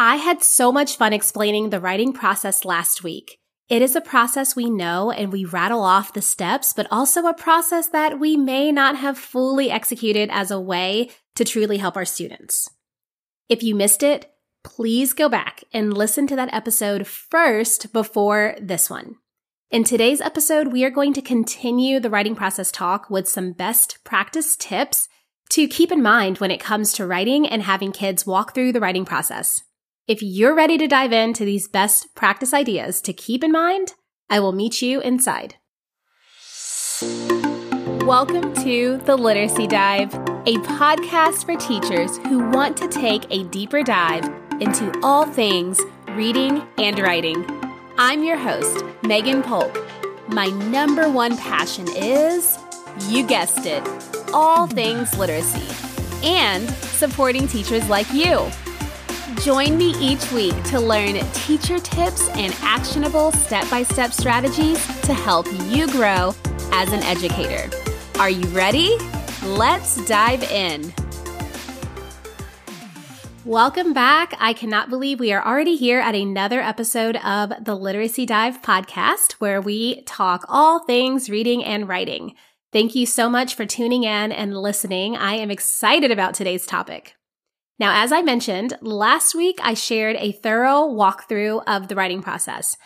I had so much fun explaining the writing process last week. It is a process we know and we rattle off the steps, but also a process that we may not have fully executed as a way to truly help our students. If you missed it, please go back and listen to that episode first before this one. In today's episode, we are going to continue the writing process talk with some best practice tips to keep in mind when it comes to writing and having kids walk through the writing process. If you're ready to dive into these best practice ideas to keep in mind, I will meet you inside. Welcome to The Literacy Dive, a podcast for teachers who want to take a deeper dive into all things reading and writing. I'm your host, Megan Polk. My number one passion is, you guessed it, all things literacy and supporting teachers like you. Join me each week to learn teacher tips and actionable step by step strategies to help you grow as an educator. Are you ready? Let's dive in. Welcome back. I cannot believe we are already here at another episode of the Literacy Dive podcast where we talk all things reading and writing. Thank you so much for tuning in and listening. I am excited about today's topic. Now, as I mentioned, last week I shared a thorough walkthrough of the writing process.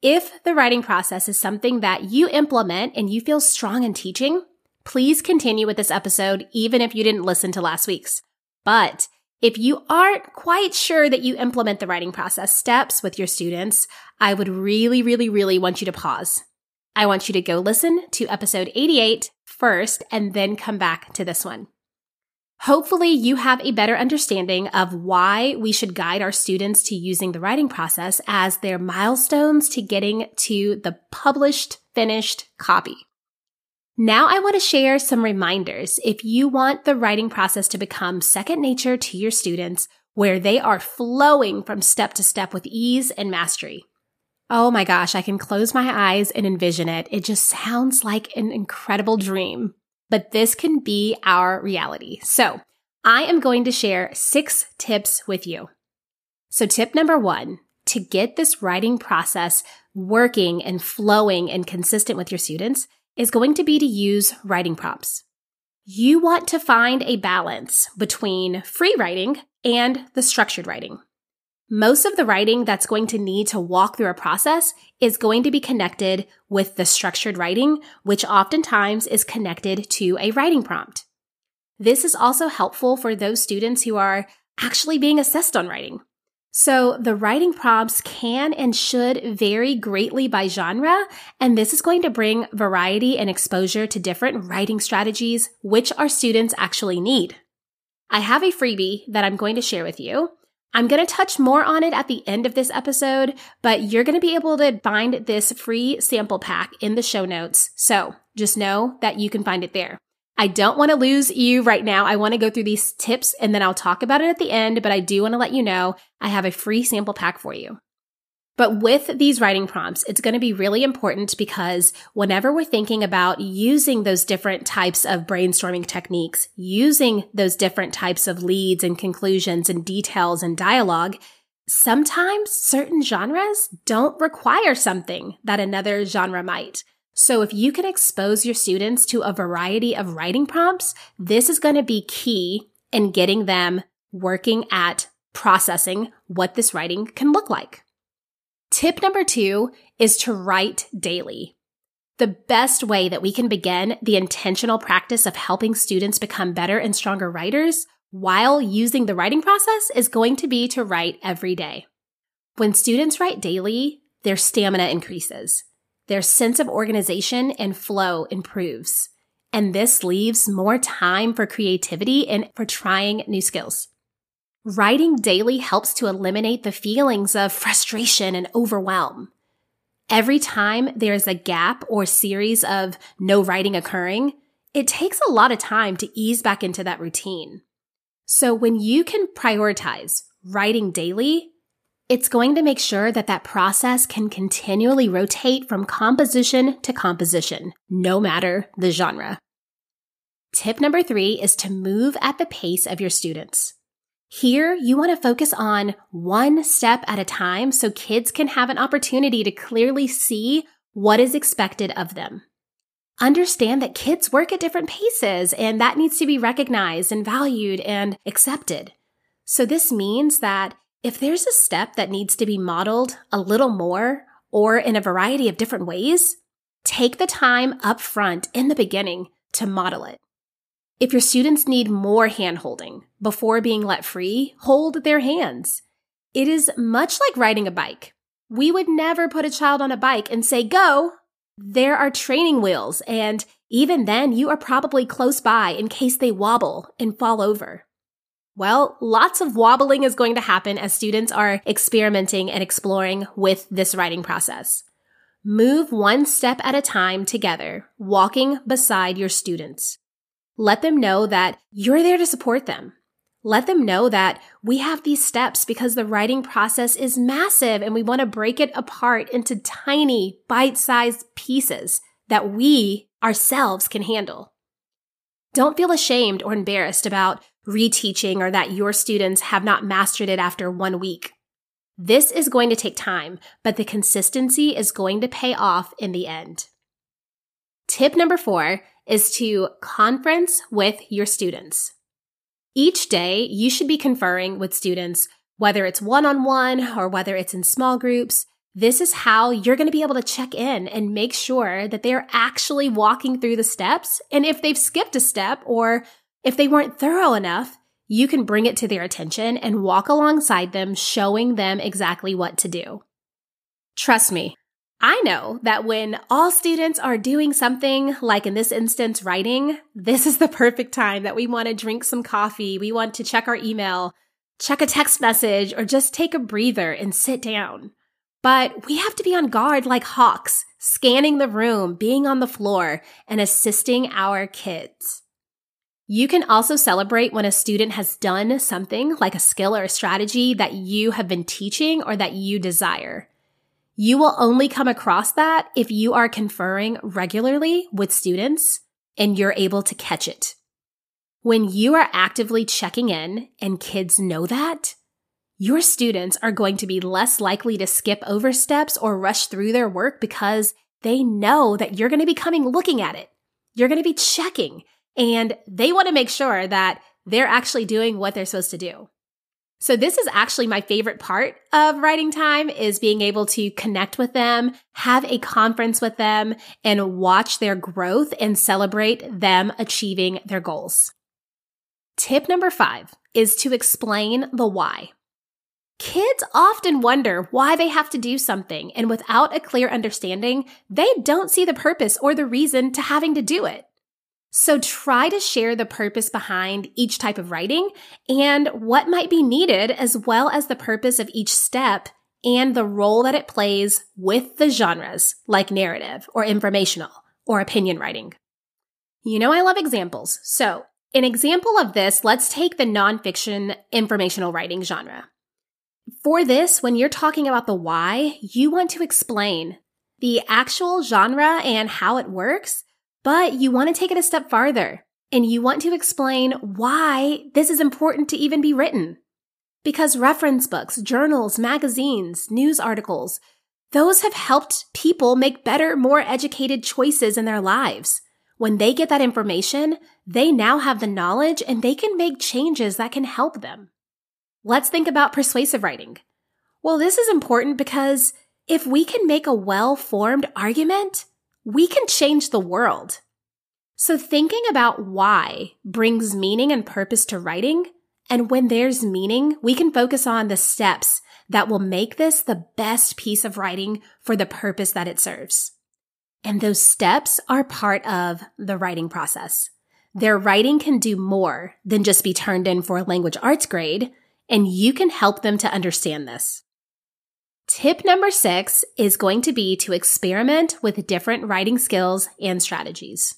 If the writing process is something that you implement and you feel strong in teaching, please continue with this episode even if you didn't listen to last week's. But if you aren't quite sure that you implement the writing process steps with your students, I would really, really, really want you to pause. I want you to go listen to episode 88 first and then come back to this one. Hopefully you have a better understanding of why we should guide our students to using the writing process as their milestones to getting to the published, finished copy. Now I want to share some reminders if you want the writing process to become second nature to your students where they are flowing from step to step with ease and mastery. Oh my gosh, I can close my eyes and envision it. It just sounds like an incredible dream but this can be our reality. So I am going to share six tips with you. So tip number one, to get this writing process working and flowing and consistent with your students is going to be to use writing prompts. You want to find a balance between free writing and the structured writing. Most of the writing that's going to need to walk through a process is going to be connected with the structured writing, which oftentimes is connected to a writing prompt. This is also helpful for those students who are actually being assessed on writing. So the writing prompts can and should vary greatly by genre, and this is going to bring variety and exposure to different writing strategies, which our students actually need. I have a freebie that I'm going to share with you. I'm going to touch more on it at the end of this episode, but you're going to be able to find this free sample pack in the show notes. So just know that you can find it there. I don't want to lose you right now. I want to go through these tips and then I'll talk about it at the end, but I do want to let you know I have a free sample pack for you. But with these writing prompts, it's going to be really important because whenever we're thinking about using those different types of brainstorming techniques, using those different types of leads and conclusions and details and dialogue, sometimes certain genres don't require something that another genre might. So if you can expose your students to a variety of writing prompts, this is going to be key in getting them working at processing what this writing can look like. Tip number two is to write daily. The best way that we can begin the intentional practice of helping students become better and stronger writers while using the writing process is going to be to write every day. When students write daily, their stamina increases. Their sense of organization and flow improves. And this leaves more time for creativity and for trying new skills. Writing daily helps to eliminate the feelings of frustration and overwhelm. Every time there's a gap or series of no writing occurring, it takes a lot of time to ease back into that routine. So when you can prioritize writing daily, it's going to make sure that that process can continually rotate from composition to composition, no matter the genre. Tip number three is to move at the pace of your students. Here, you want to focus on one step at a time so kids can have an opportunity to clearly see what is expected of them. Understand that kids work at different paces and that needs to be recognized and valued and accepted. So this means that if there's a step that needs to be modeled a little more or in a variety of different ways, take the time up front in the beginning to model it. If your students need more handholding before being let free, hold their hands. It is much like riding a bike. We would never put a child on a bike and say, go. There are training wheels, and even then, you are probably close by in case they wobble and fall over. Well, lots of wobbling is going to happen as students are experimenting and exploring with this writing process. Move one step at a time together, walking beside your students. Let them know that you're there to support them. Let them know that we have these steps because the writing process is massive and we want to break it apart into tiny, bite sized pieces that we ourselves can handle. Don't feel ashamed or embarrassed about reteaching or that your students have not mastered it after one week. This is going to take time, but the consistency is going to pay off in the end. Tip number four is to conference with your students. Each day, you should be conferring with students, whether it's one on one or whether it's in small groups. This is how you're going to be able to check in and make sure that they're actually walking through the steps. And if they've skipped a step or if they weren't thorough enough, you can bring it to their attention and walk alongside them, showing them exactly what to do. Trust me, I know that when all students are doing something, like in this instance, writing, this is the perfect time that we want to drink some coffee. We want to check our email, check a text message, or just take a breather and sit down. But we have to be on guard like hawks, scanning the room, being on the floor, and assisting our kids. You can also celebrate when a student has done something like a skill or a strategy that you have been teaching or that you desire. You will only come across that if you are conferring regularly with students and you're able to catch it. When you are actively checking in and kids know that, your students are going to be less likely to skip over steps or rush through their work because they know that you're going to be coming looking at it. You're going to be checking and they want to make sure that they're actually doing what they're supposed to do. So this is actually my favorite part of writing time is being able to connect with them, have a conference with them and watch their growth and celebrate them achieving their goals. Tip number five is to explain the why. Kids often wonder why they have to do something, and without a clear understanding, they don't see the purpose or the reason to having to do it. So try to share the purpose behind each type of writing and what might be needed, as well as the purpose of each step and the role that it plays with the genres like narrative or informational or opinion writing. You know, I love examples. So, an example of this, let's take the nonfiction informational writing genre. For this, when you're talking about the why, you want to explain the actual genre and how it works but you want to take it a step farther and you want to explain why this is important to even be written. Because reference books, journals, magazines, news articles, those have helped people make better, more educated choices in their lives. When they get that information, they now have the knowledge and they can make changes that can help them. Let's think about persuasive writing. Well, this is important because if we can make a well formed argument, we can change the world. So thinking about why brings meaning and purpose to writing. And when there's meaning, we can focus on the steps that will make this the best piece of writing for the purpose that it serves. And those steps are part of the writing process. Their writing can do more than just be turned in for a language arts grade, and you can help them to understand this. Tip number six is going to be to experiment with different writing skills and strategies.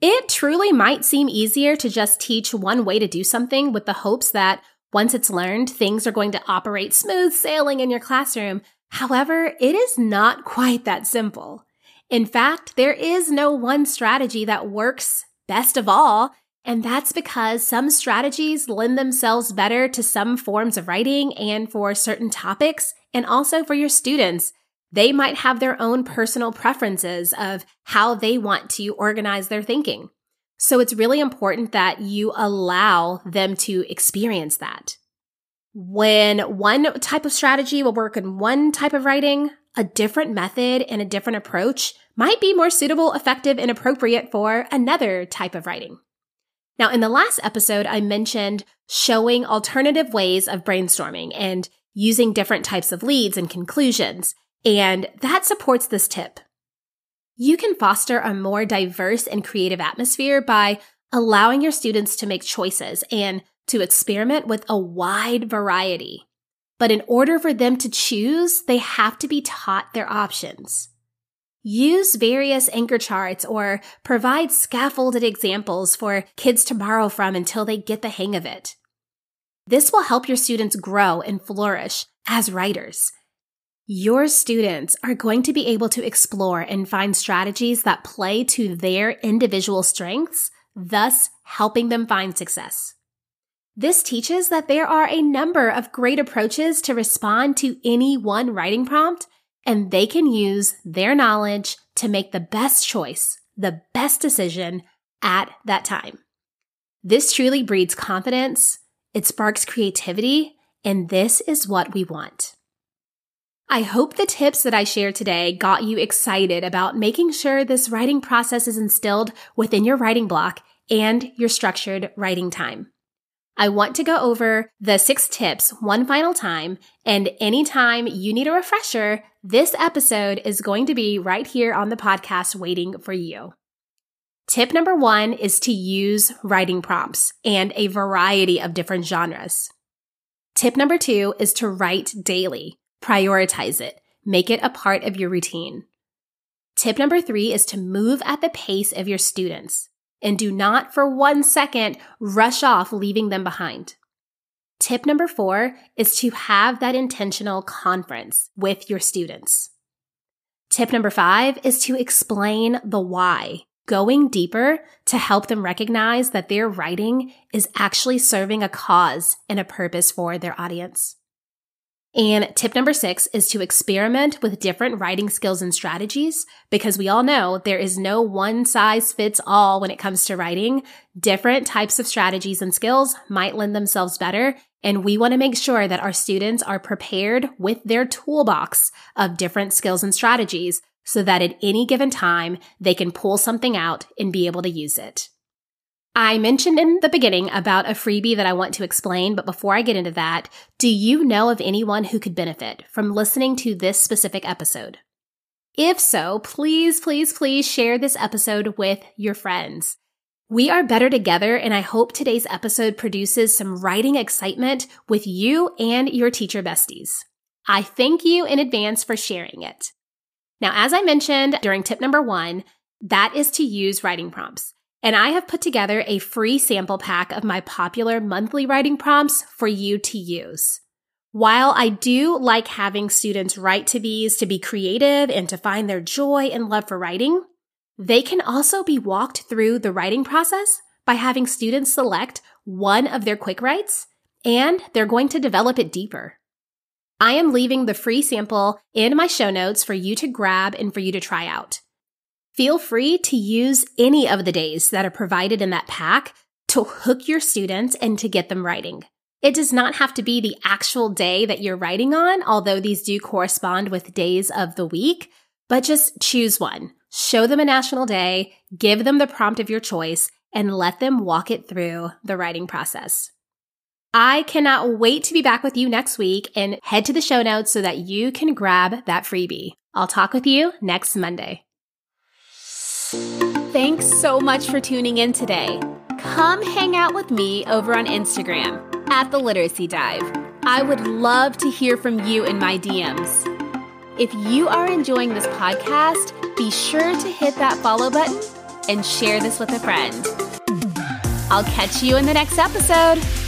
It truly might seem easier to just teach one way to do something with the hopes that once it's learned, things are going to operate smooth sailing in your classroom. However, it is not quite that simple. In fact, there is no one strategy that works best of all, And that's because some strategies lend themselves better to some forms of writing and for certain topics, and also for your students. They might have their own personal preferences of how they want to organize their thinking. So it's really important that you allow them to experience that. When one type of strategy will work in one type of writing, a different method and a different approach might be more suitable, effective, and appropriate for another type of writing. Now, in the last episode, I mentioned showing alternative ways of brainstorming and using different types of leads and conclusions, and that supports this tip. You can foster a more diverse and creative atmosphere by allowing your students to make choices and to experiment with a wide variety. But in order for them to choose, they have to be taught their options. Use various anchor charts or provide scaffolded examples for kids to borrow from until they get the hang of it. This will help your students grow and flourish as writers. Your students are going to be able to explore and find strategies that play to their individual strengths, thus helping them find success. This teaches that there are a number of great approaches to respond to any one writing prompt and they can use their knowledge to make the best choice, the best decision at that time. This truly breeds confidence, it sparks creativity, and this is what we want. I hope the tips that I shared today got you excited about making sure this writing process is instilled within your writing block and your structured writing time. I want to go over the six tips one final time. And anytime you need a refresher, this episode is going to be right here on the podcast waiting for you. Tip number one is to use writing prompts and a variety of different genres. Tip number two is to write daily. Prioritize it. Make it a part of your routine. Tip number three is to move at the pace of your students and do not for one second rush off leaving them behind. Tip number four is to have that intentional conference with your students. Tip number five is to explain the why, going deeper to help them recognize that their writing is actually serving a cause and a purpose for their audience. And tip number six is to experiment with different writing skills and strategies because we all know there is no one size fits all when it comes to writing. Different types of strategies and skills might lend themselves better. And we want to make sure that our students are prepared with their toolbox of different skills and strategies so that at any given time they can pull something out and be able to use it. I mentioned in the beginning about a freebie that I want to explain, but before I get into that, do you know of anyone who could benefit from listening to this specific episode? If so, please, please, please share this episode with your friends. We are better together, and I hope today's episode produces some writing excitement with you and your teacher besties. I thank you in advance for sharing it. Now, as I mentioned during tip number one, that is to use writing prompts and I have put together a free sample pack of my popular monthly writing prompts for you to use. While I do like having students write to these to be creative and to find their joy and love for writing, they can also be walked through the writing process by having students select one of their quick writes and they're going to develop it deeper. I am leaving the free sample in my show notes for you to grab and for you to try out. Feel free to use any of the days that are provided in that pack to hook your students and to get them writing. It does not have to be the actual day that you're writing on, although these do correspond with days of the week, but just choose one. Show them a national day, give them the prompt of your choice, and let them walk it through the writing process. I cannot wait to be back with you next week and head to the show notes so that you can grab that freebie. I'll talk with you next Monday. Thanks so much for tuning in today. Come hang out with me over on Instagram at The Literacy Dive. I would love to hear from you in my DMs. If you are enjoying this podcast, be sure to hit that follow button and share this with a friend. I'll catch you in the next episode.